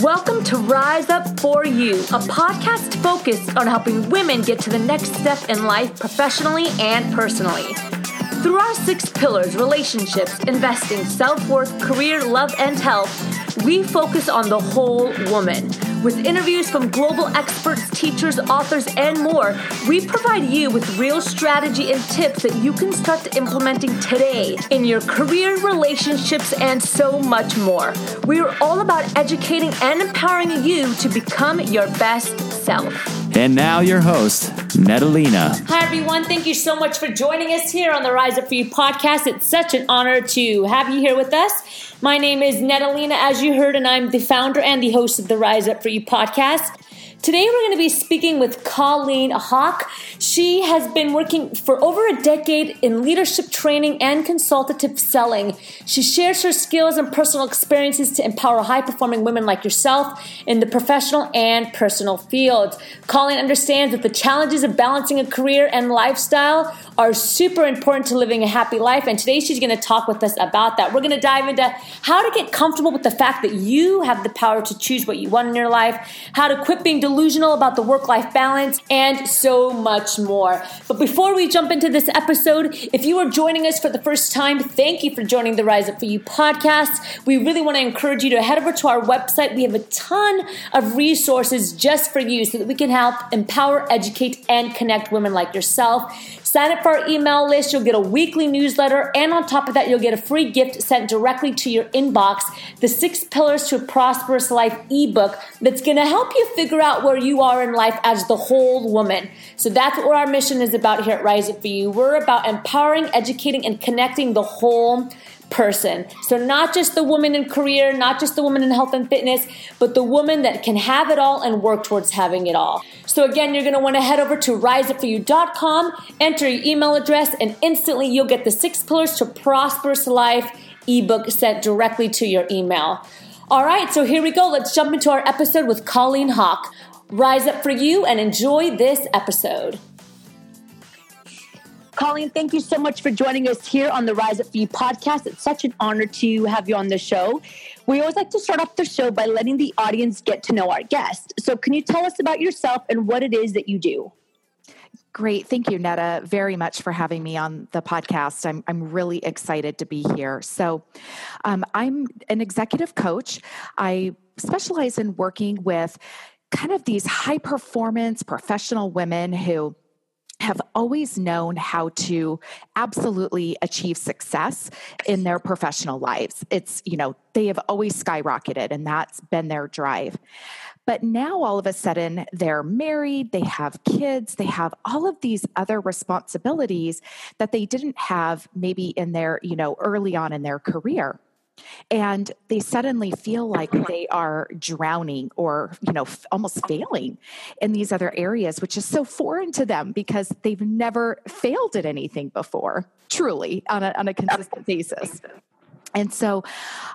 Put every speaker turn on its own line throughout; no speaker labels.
Welcome to Rise Up For You, a podcast focused on helping women get to the next step in life professionally and personally. Through our six pillars relationships, investing, self worth, career, love, and health we focus on the whole woman. With interviews from global experts, teachers, authors, and more, we provide you with real strategy and tips that you can start implementing today in your career, relationships, and so much more. We are all about educating and empowering you to become your best self.
And now, your host, Natalina.
Hi, everyone. Thank you so much for joining us here on the Rise Up For You podcast. It's such an honor to have you here with us. My name is Natalina, as you heard, and I'm the founder and the host of the Rise Up For You podcast. Today, we're going to be speaking with Colleen Hauk. She has been working for over a decade in leadership training and consultative selling. She shares her skills and personal experiences to empower high performing women like yourself in the professional and personal fields. Colleen understands that the challenges of balancing a career and lifestyle are super important to living a happy life. And today, she's going to talk with us about that. We're going to dive into how to get comfortable with the fact that you have the power to choose what you want in your life, how to quit being delusional about the work life balance, and so much more. But before we jump into this episode, if you are joining us for the first time, thank you for joining the Rise Up For You podcast. We really want to encourage you to head over to our website. We have a ton of resources just for you so that we can help empower, educate, and connect women like yourself. Sign up for our email list. You'll get a weekly newsletter. And on top of that, you'll get a free gift sent directly to your inbox the Six Pillars to a Prosperous Life ebook that's going to help you figure out where you are in life as the whole woman. So that's what our mission is about here at Rise Up For You. We're about empowering, educating, and connecting the whole person. So, not just the woman in career, not just the woman in health and fitness, but the woman that can have it all and work towards having it all. So, again, you're want to head over to riseupforyou.com, enter your email address, and instantly you'll get the six pillars to prosperous life ebook sent directly to your email. All right, so here we go. Let's jump into our episode with Colleen Hauk. Rise up for you and enjoy this episode. Colleen, thank you so much for joining us here on the Rise Up For You podcast. It's such an honor to have you on the show. We always like to start off the show by letting the audience get to know our guest. So, can you tell us about yourself and what it is that you do?
Great. Thank you, Netta, very much for having me on the podcast. I'm, I'm really excited to be here. So, um, I'm an executive coach. I specialize in working with kind of these high performance professional women who have always known how to absolutely achieve success in their professional lives. It's, you know, they have always skyrocketed and that's been their drive. But now all of a sudden they're married, they have kids, they have all of these other responsibilities that they didn't have maybe in their, you know, early on in their career and they suddenly feel like they are drowning or you know f- almost failing in these other areas which is so foreign to them because they've never failed at anything before truly on a, on a consistent basis and so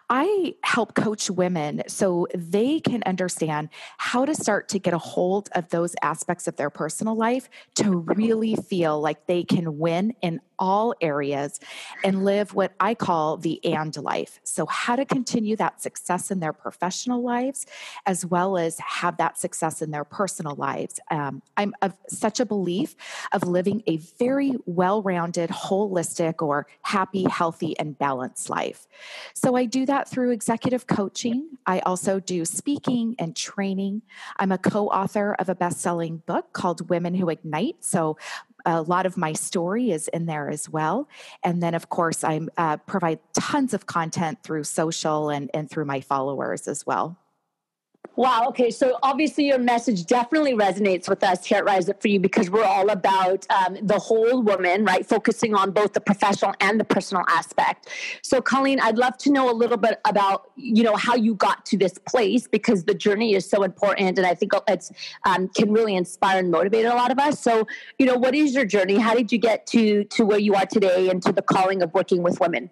I help coach women so they can understand how to start to get a hold of those aspects of their personal life to really feel like they can win in all areas and live what I call the and life. So, how to continue that success in their professional lives as well as have that success in their personal lives. Um, I'm of such a belief of living a very well rounded, holistic, or happy, healthy, and balanced life. So, I do that through executive coaching. I also do speaking and training. I'm a co author of a best selling book called Women Who Ignite. So, a lot of my story is in there as well. And then, of course, I uh, provide tons of content through social and, and through my followers as well.
Wow. Okay. So obviously, your message definitely resonates with us here at Rise Up for You because we're all about um, the whole woman, right? Focusing on both the professional and the personal aspect. So, Colleen, I'd love to know a little bit about you know how you got to this place because the journey is so important, and I think it's um, can really inspire and motivate a lot of us. So, you know, what is your journey? How did you get to to where you are today and to the calling of working with women?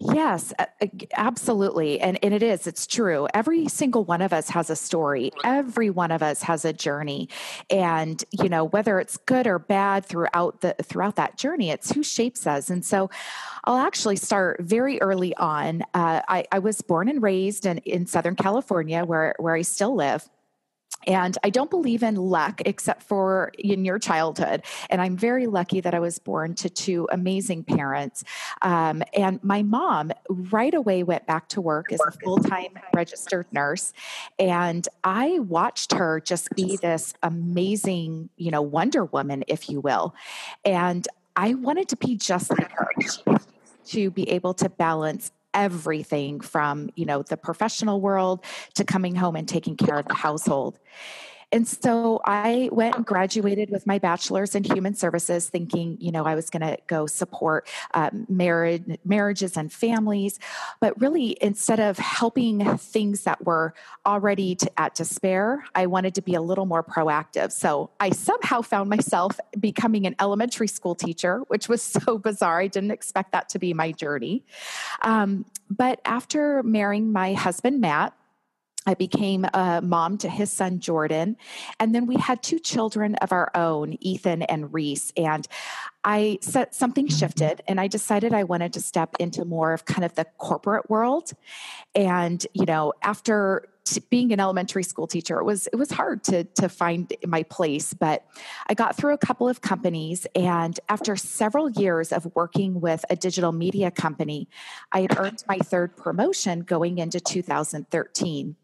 Yes, absolutely. And, and it is, it's true. Every single one of us has a story. Every one of us has a journey. And, you know, whether it's good or bad throughout the throughout that journey, it's who shapes us. And so I'll actually start very early on. Uh, I, I was born and raised in, in Southern California where, where I still live. And I don't believe in luck except for in your childhood. And I'm very lucky that I was born to two amazing parents. Um, and my mom right away went back to work as a full time registered nurse. And I watched her just be this amazing, you know, Wonder Woman, if you will. And I wanted to be just like her to be able to balance everything from you know the professional world to coming home and taking care of the household and so I went and graduated with my bachelor's in human services, thinking, you know, I was going to go support um, marriage, marriages and families. But really, instead of helping things that were already to, at despair, I wanted to be a little more proactive. So I somehow found myself becoming an elementary school teacher, which was so bizarre. I didn't expect that to be my journey. Um, but after marrying my husband, Matt, I became a mom to his son Jordan. And then we had two children of our own, Ethan and Reese. And I said something shifted and I decided I wanted to step into more of kind of the corporate world. And, you know, after being an elementary school teacher, it was it was hard to to find my place, but I got through a couple of companies and after several years of working with a digital media company, I had earned my third promotion going into 2013.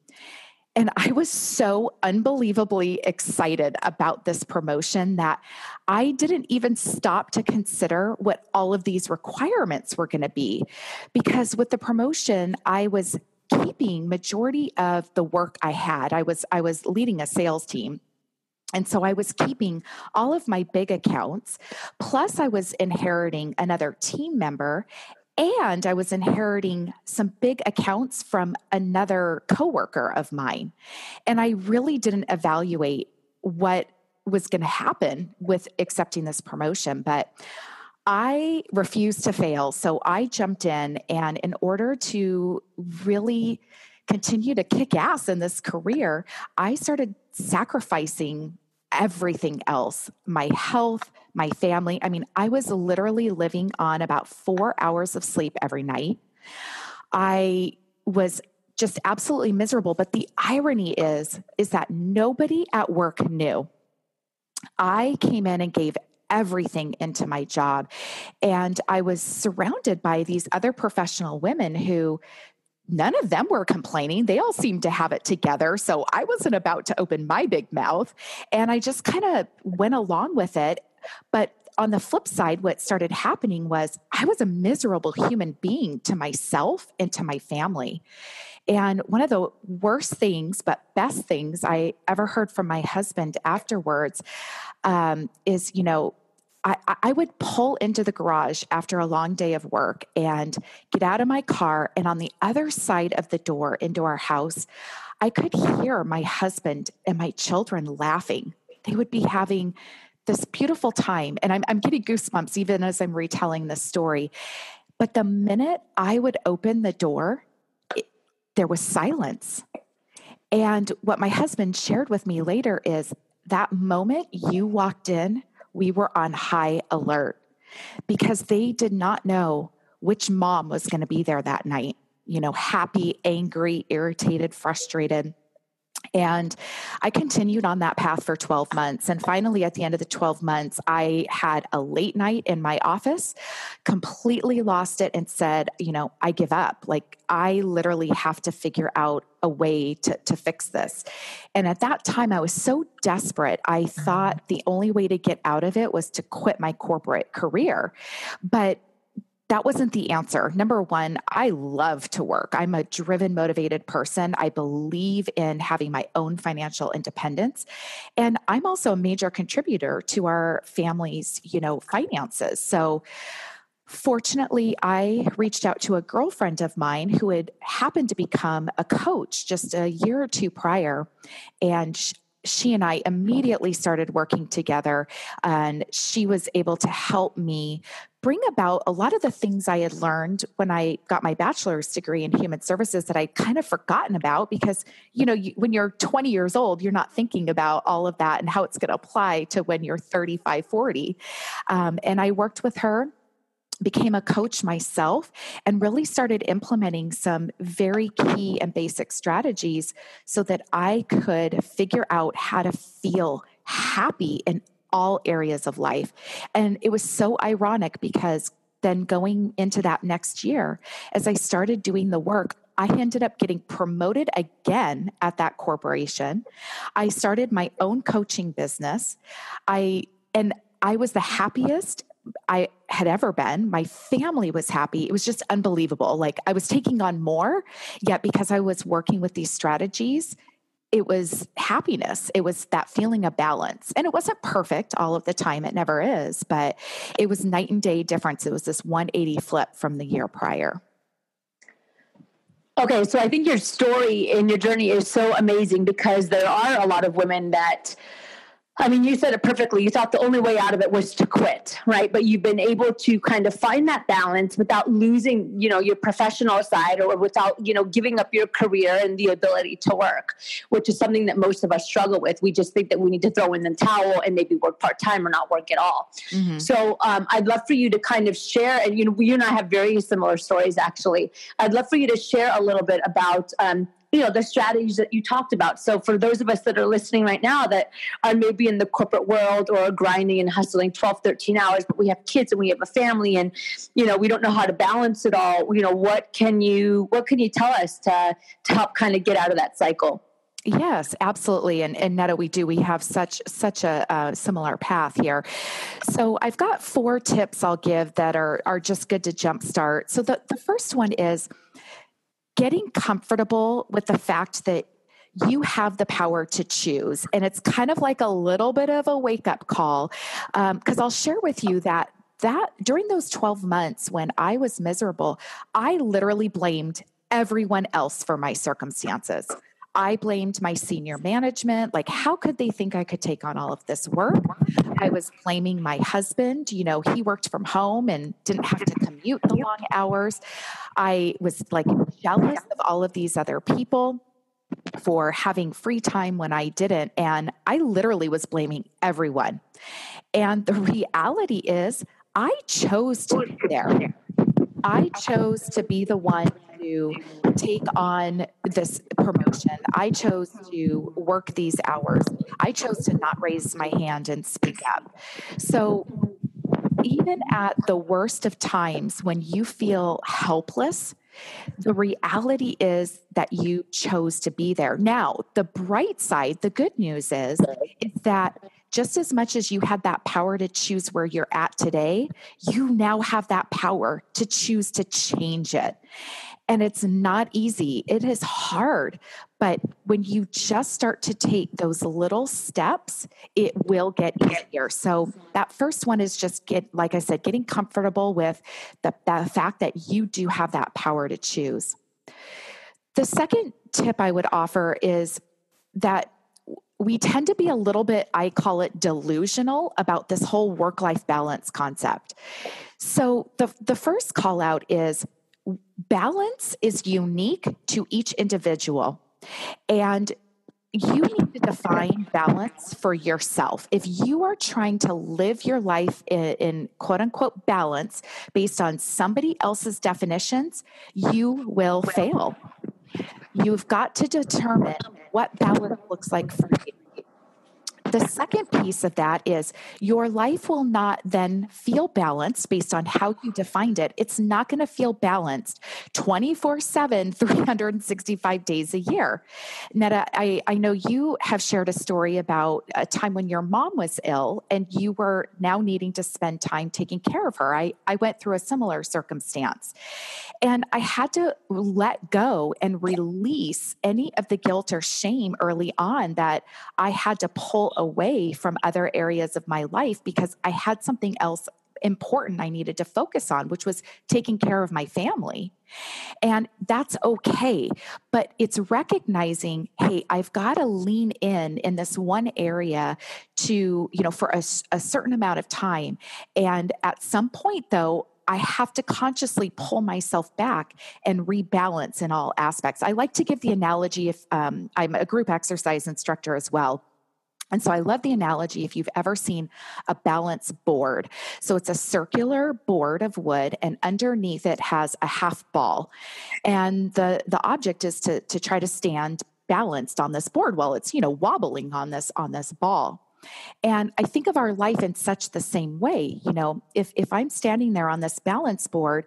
And I was so unbelievably excited about this promotion that I didn't even stop to consider what all of these requirements were going to be. Because with the promotion, I was keeping majority of the work I had. I was I was leading a sales team. And so I was keeping all of my big accounts, plus I was inheriting another team member and I was inheriting some big accounts from another coworker of mine. And I really didn't evaluate what was going to happen with accepting this promotion. But I refused to fail. So I jumped in, and in order to really continue to kick ass in this career, I started sacrificing everything else my health, my family. I mean, I was literally living on about four hours of sleep every night. I was just absolutely miserable. But the irony is, is that nobody at work knew. I came in and gave everything into my job. And I was surrounded by these other professional women who none of them were complaining. They all seemed to have it together. So I wasn't about to open my big mouth. And I just kind of went along with it. But on the flip side, what started happening was I was a miserable human being to myself and to my family. And one of the worst things, but best things I ever heard from my husband afterwards um, is, you know, I, I, would pull into the garage after a long day of work and get out of my car. And on the other side of the door into our house, I could hear my husband and my children laughing. They would be having this beautiful time. And I'm, I'm getting goosebumps even as I'm retelling this story. But the minute I would open the door, it, there was silence. And what my husband shared with me later is that moment you walked in, we were on high alert because they did not know which mom was going to be there that night. You know, happy, angry, irritated, frustrated. And I continued on that path for 12 months. And finally, at the end of the 12 months, I had a late night in my office, completely lost it, and said, you know, I give up. Like, I literally have to figure out a way to, to fix this. And at that time, I was so desperate. I mm-hmm. thought the only way to get out of it was to quit my corporate career. But that wasn't the answer. Number one, I love to work. I'm a driven, motivated person. I believe in having my own financial independence. And I'm also a major contributor to our family's, you know, finances. So fortunately, I reached out to a girlfriend of mine who had happened to become a coach just a year or two prior. And she and I immediately started working together, and she was able to help me bring about a lot of the things I had learned when I got my bachelor's degree in human services that I'd kind of forgotten about because, you know, you, when you're 20 years old, you're not thinking about all of that and how it's going to apply to when you're 35, 40. Um, and I worked with her became a coach myself and really started implementing some very key and basic strategies so that I could figure out how to feel happy in all areas of life. And it was so ironic because then going into that next year, as I started doing the work, I ended up getting promoted again at that corporation. I started my own coaching business. I and I was the happiest I had ever been. My family was happy. It was just unbelievable. Like I was taking on more, yet because I was working with these strategies, it was happiness. It was that feeling of balance. And it wasn't perfect all of the time. It never is, but it was night and day difference. It was this 180 flip from the year prior.
Okay, so I think your story and your journey is so amazing because there are a lot of women that I mean, you said it perfectly. You thought the only way out of it was to quit, right? But you've been able to kind of find that balance without losing, you know, your professional side or without, you know, giving up your career and the ability to work, which is something that most of us struggle with. We just think that we need to throw in the towel and maybe work part time or not work at all. Mm-hmm. So um, I'd love for you to kind of share, and you know, you and I have very similar stories actually. I'd love for you to share a little bit about um, you know the strategies that you talked about so for those of us that are listening right now that are maybe in the corporate world or grinding and hustling 12 13 hours but we have kids and we have a family and you know we don't know how to balance it all you know what can you what can you tell us to to help kind of get out of that cycle
Yes, absolutely. And, and Netta, we do. We have such such a uh, similar path here. So I've got four tips I'll give that are are just good to jumpstart. So the, the first one is getting comfortable with the fact that you have the power to choose. And it's kind of like a little bit of a wake up call. Because um, I'll share with you that that during those 12 months when I was miserable, I literally blamed everyone else for my circumstances. I blamed my senior management. Like, how could they think I could take on all of this work? I was blaming my husband. You know, he worked from home and didn't have to commute the long hours. I was like jealous of all of these other people for having free time when I didn't. And I literally was blaming everyone. And the reality is, I chose to be there. I chose to be the one take on this promotion. I chose to work these hours. I chose to not raise my hand and speak up. So, even at the worst of times when you feel helpless, the reality is that you chose to be there. Now, the bright side, the good news is, is that just as much as you had that power to choose where you're at today, you now have that power to choose to change it. And it's not easy, it is hard. But when you just start to take those little steps, it will get easier. So, that first one is just get, like I said, getting comfortable with the, the fact that you do have that power to choose. The second tip I would offer is that we tend to be a little bit, I call it delusional about this whole work life balance concept. So, the, the first call out is balance is unique to each individual. And you need to define balance for yourself. If you are trying to live your life in, in, quote unquote balance based on somebody else's definitions, you will fail. You've got to determine what balance looks like for you. The second piece of that is your life will not then feel balanced based on how you defined it. It's not going to feel balanced 24 7, 365 days a year. Netta, I, I know you have shared a story about a time when your mom was ill and you were now needing to spend time taking care of her. I, I went through a similar circumstance. And I had to let go and release any of the guilt or shame early on that I had to pull away from other areas of my life because I had something else important I needed to focus on, which was taking care of my family. And that's okay. But it's recognizing, hey, I've got to lean in in this one area to, you know, for a, a certain amount of time. And at some point, though, I have to consciously pull myself back and rebalance in all aspects. I like to give the analogy if um, I'm a group exercise instructor as well. And so I love the analogy if you've ever seen a balance board. So it's a circular board of wood and underneath it has a half ball. And the the object is to to try to stand balanced on this board while it's, you know, wobbling on this on this ball. And I think of our life in such the same way. You know, if, if I'm standing there on this balance board,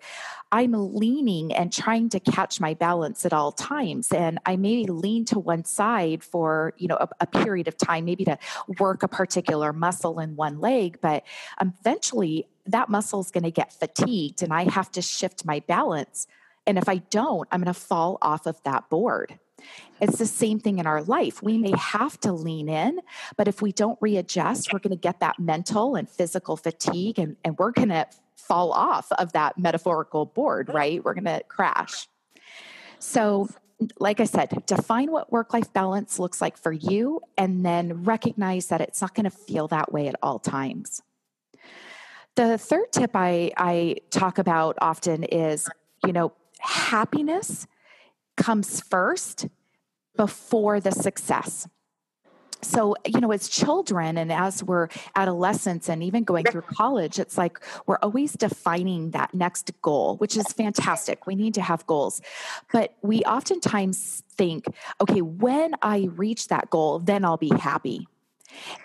I'm leaning and trying to catch my balance at all times. And I may lean to one side for, you know, a, a period of time, maybe to work a particular muscle in one leg, but eventually that muscle is going to get fatigued and I have to shift my balance. And if I don't, I'm going to fall off of that board. It's the same thing in our life. We may have to lean in, but if we don't readjust, we're going to get that mental and physical fatigue and, and we're going to fall off of that metaphorical board, right? We're going to crash. So, like I said, define what work life balance looks like for you and then recognize that it's not going to feel that way at all times. The third tip I, I talk about often is, you know, happiness comes first before the success. So, you know, as children and as we're adolescents and even going through college, it's like we're always defining that next goal, which is fantastic. We need to have goals. But we oftentimes think, okay, when I reach that goal, then I'll be happy.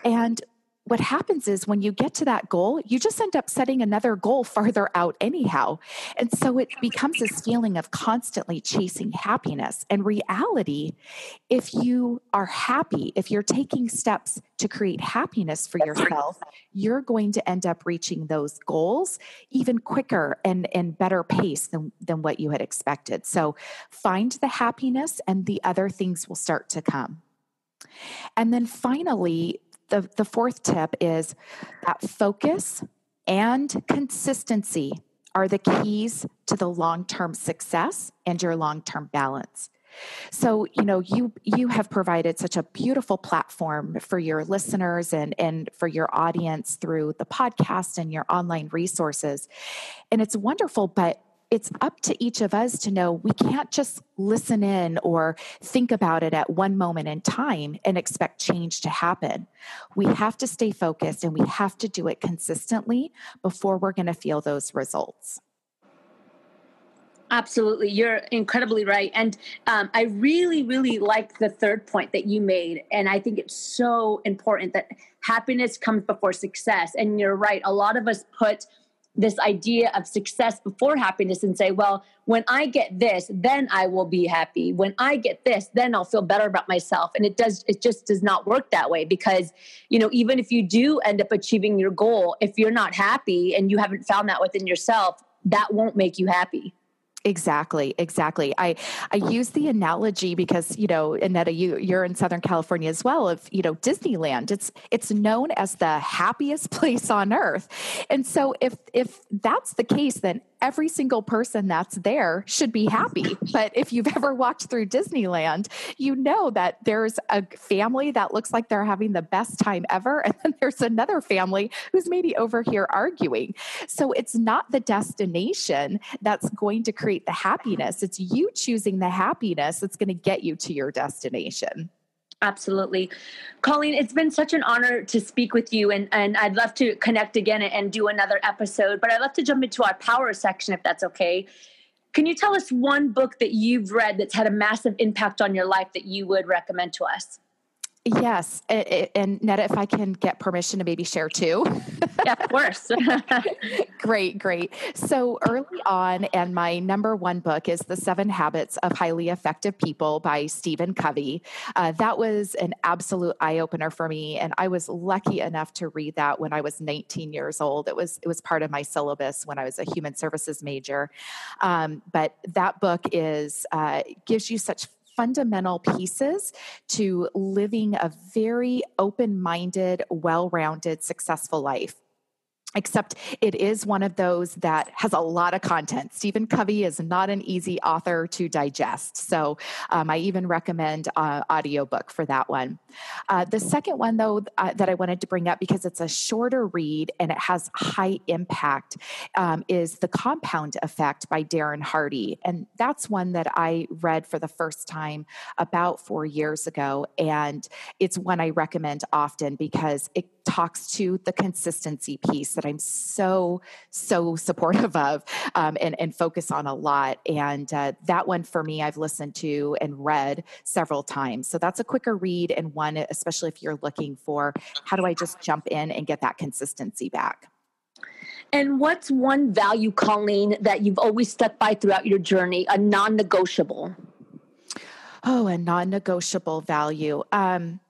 And what happens is when you get to that goal, you just end up setting another goal farther out, anyhow. And so it becomes this feeling of constantly chasing happiness. And reality, if you are happy, if you're taking steps to create happiness for yourself, you're going to end up reaching those goals even quicker and, and better pace than, than what you had expected. So find the happiness, and the other things will start to come. And then finally, the, the fourth tip is that focus and consistency are the keys to the long-term success and your long-term balance. So, you know, you you have provided such a beautiful platform for your listeners and and for your audience through the podcast and your online resources. And it's wonderful, but it's up to each of us to know we can't just listen in or think about it at one moment in time and expect change to happen. We have to stay focused and we have to do it consistently before we're going to feel those results.
Absolutely. You're incredibly right. And um, I really, really like the third point that you made. And I think it's so important that happiness comes before success. And you're right. A lot of us put this idea of success before happiness and say, well, when I get this, then I will be happy. When I get this, then I'll feel better about myself. And it does, it just does not work that way because, you know, even if you do end up achieving your goal, if you're not happy and you haven't found that within yourself, that won't make you happy.
Exactly, exactly. I I use the analogy because you know, Annetta, you you're in Southern California as well. Of you know, Disneyland. It's it's known as the happiest place on earth, and so if if that's the case, then every single person that's there should be happy. But if you've ever walked through Disneyland, you know that there's a family that looks like they're having the best time ever. And then there's another family who's maybe over here arguing. So it's not the destination that's going to create the happiness. It's you choosing the happiness that's going to get you to your destination.
Absolutely. Colleen, it's been such an honor to speak with you, and, and I'd love to connect again and do another episode, but I'd love to jump into our power section if that's okay. Can you tell us one book that you've read that's had a massive impact on your life that you would recommend to us?
Yes, and Netta, if I can get permission to maybe share too.
yeah, of course.
great, great. So early on, and my number one book is The Seven Habits of Highly Effective People by Stephen Covey. Uh, that was an absolute eye opener for me, and I was lucky enough to read that when I was 19 years old. It was it was part of my syllabus when I was a human services major. Um, but that book is uh, gives you such fundamental pieces to living a very open minded, well rounded, successful life. Except it is one of those that has a lot of content. Stephen Covey is not an easy author to digest. So um, I even recommend uh, audiobook for that one. Uh, the second one, though, uh, that I wanted to bring up because it's a shorter read and it has high impact um, is The Compound Effect by Darren Hardy. And that's one that I read for the first time about four years ago. And it's one I recommend often because it talks to the consistency piece that I'm so, so supportive of um, and, and focus on a lot. And uh, that one for me, I've listened to and read several times. So that's a quicker read and one, especially if you're looking for how do I just jump in and get that consistency back.
And what's one value, Colleen, that you've always stuck by throughout your journey, a non negotiable?
Oh, a non negotiable value. Um,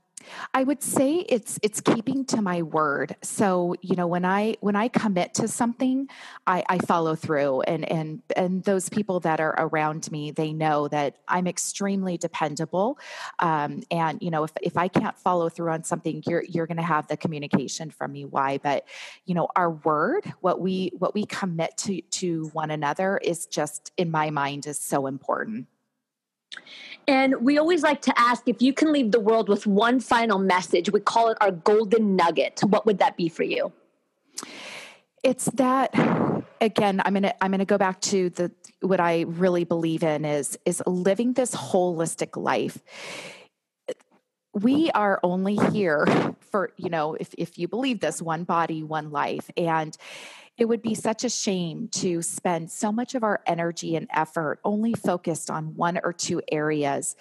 I would say it's it's keeping to my word. So you know when I when I commit to something, I, I follow through, and and and those people that are around me, they know that I'm extremely dependable. Um, and you know if if I can't follow through on something, you're you're going to have the communication from me. Why? But you know our word, what we what we commit to to one another, is just in my mind is so important.
And we always like to ask if you can leave the world with one final message. We call it our golden nugget. What would that be for you?
It's that again, I'm gonna I'm gonna go back to the what I really believe in is is living this holistic life we are only here for you know if, if you believe this one body one life and it would be such a shame to spend so much of our energy and effort only focused on one or two areas.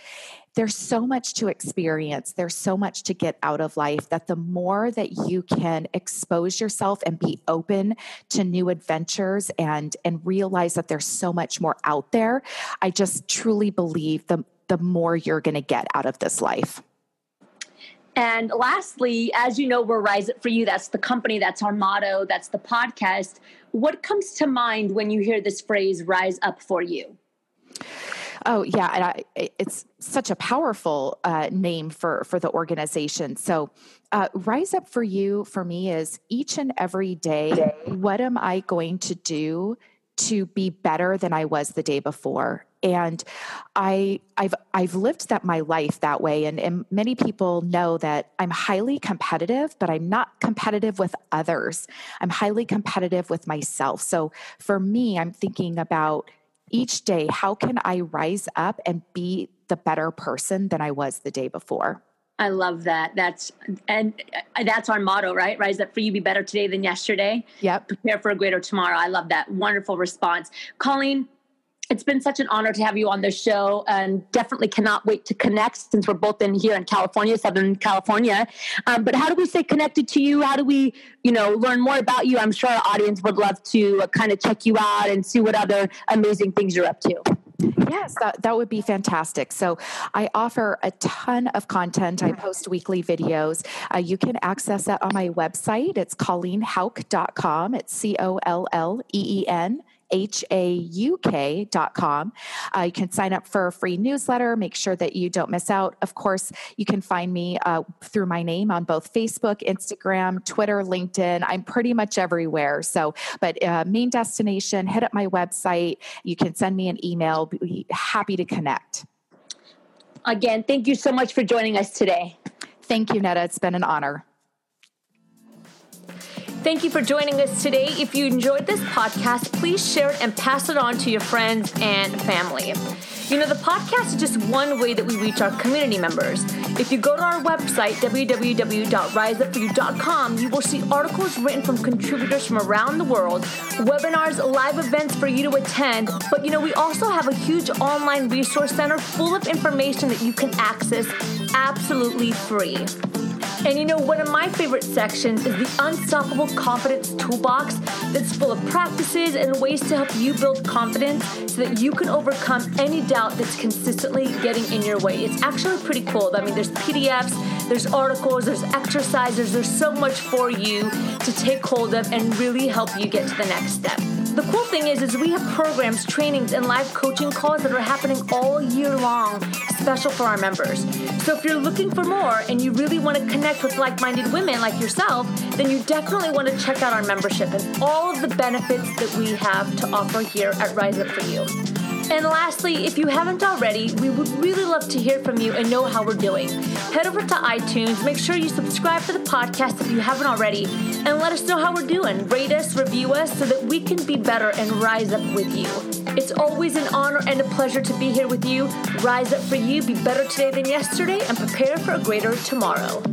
There's so much to experience, there's so much to get out of life that the more that you can expose yourself and be open to new adventures and and realize that there's so much more out there, I just truly believe the the more you're going to get out of this life.
And lastly, as you know, we're Rise Up for You. That's the company, that's our motto, that's the podcast. What comes to mind when you hear this phrase, Rise Up for You?
Oh yeah, and I, it's such a powerful uh, name for for the organization. So, uh, Rise Up for You for me is each and every day. What am I going to do to be better than I was the day before? and i i've i've lived that my life that way. And, and many people know that i'm highly competitive but i'm not competitive with others. I'm highly competitive with myself. So for me i'm thinking about each day how can i rise up and be the better person than i was the day before
I love that. That's and uh, that's our motto, right? Rise up for you, be better today than yesterday.
Yep.
Prepare for a greater tomorrow. I love that. Wonderful response, Colleen it's been such an honor to have you on the show and definitely cannot wait to connect since we're both in here in California, Southern California. Um, but how do we stay connected to you? How do we, you know, learn more about you? I'm sure our audience would love to uh, kind of check you out and see what other amazing things you're up to.
Yes, that, that would be fantastic. So, I offer a ton of content. I post weekly videos. Uh, you can access that on my website. It's colleenhauk.com. It's C O L L E E N hauk.com. Uh, you can sign up for a free newsletter, make sure that you don't miss out. Of course, you can find me uh, through my name on both Facebook, Instagram, Twitter, LinkedIn. I'm pretty much everywhere. So, but uh, main destination, hit up my website. You can send me an email. Be happy to connect.
Again, thank you so much for joining us today.
Thank you, Netta. It's been an honor.
Thank you for joining us today. If you enjoyed this podcast, please share it and pass it on to your friends and family. You know, the podcast is just one way that we reach our community members. If you go to our website, www.riseupforyou.com, you will see articles written from contributors from around the world, webinars, live events for you to attend. But you know, we also have a huge online resource center full of information that you can access absolutely free. And you know, one of my favorite sections is the Unstoppable Confidence Toolbox that's full of practices and ways to help you build confidence so that you can overcome any doubt that's consistently getting in your way. It's actually pretty cool. I mean, there's PDFs, there's articles, there's exercises, there's so much for you to take hold of and really help you get to the next step. The cool thing is, is we have programs, trainings, and live coaching calls that are happening all year long, special for our members. So if you're looking for more and you really want to connect with like-minded women like yourself, then you definitely want to check out our membership and all of the benefits that we have to offer here at Rise Up For You. And lastly, if you haven't already, we would really love to hear from you and know how we're doing. Head over to iTunes, make sure you subscribe to the podcast if you haven't already, and let us know how we're doing. Rate us, review us, so that we can be better and rise up with you. It's always an honor and a pleasure to be here with you. Rise up for you, be better today than yesterday, and prepare for a greater tomorrow.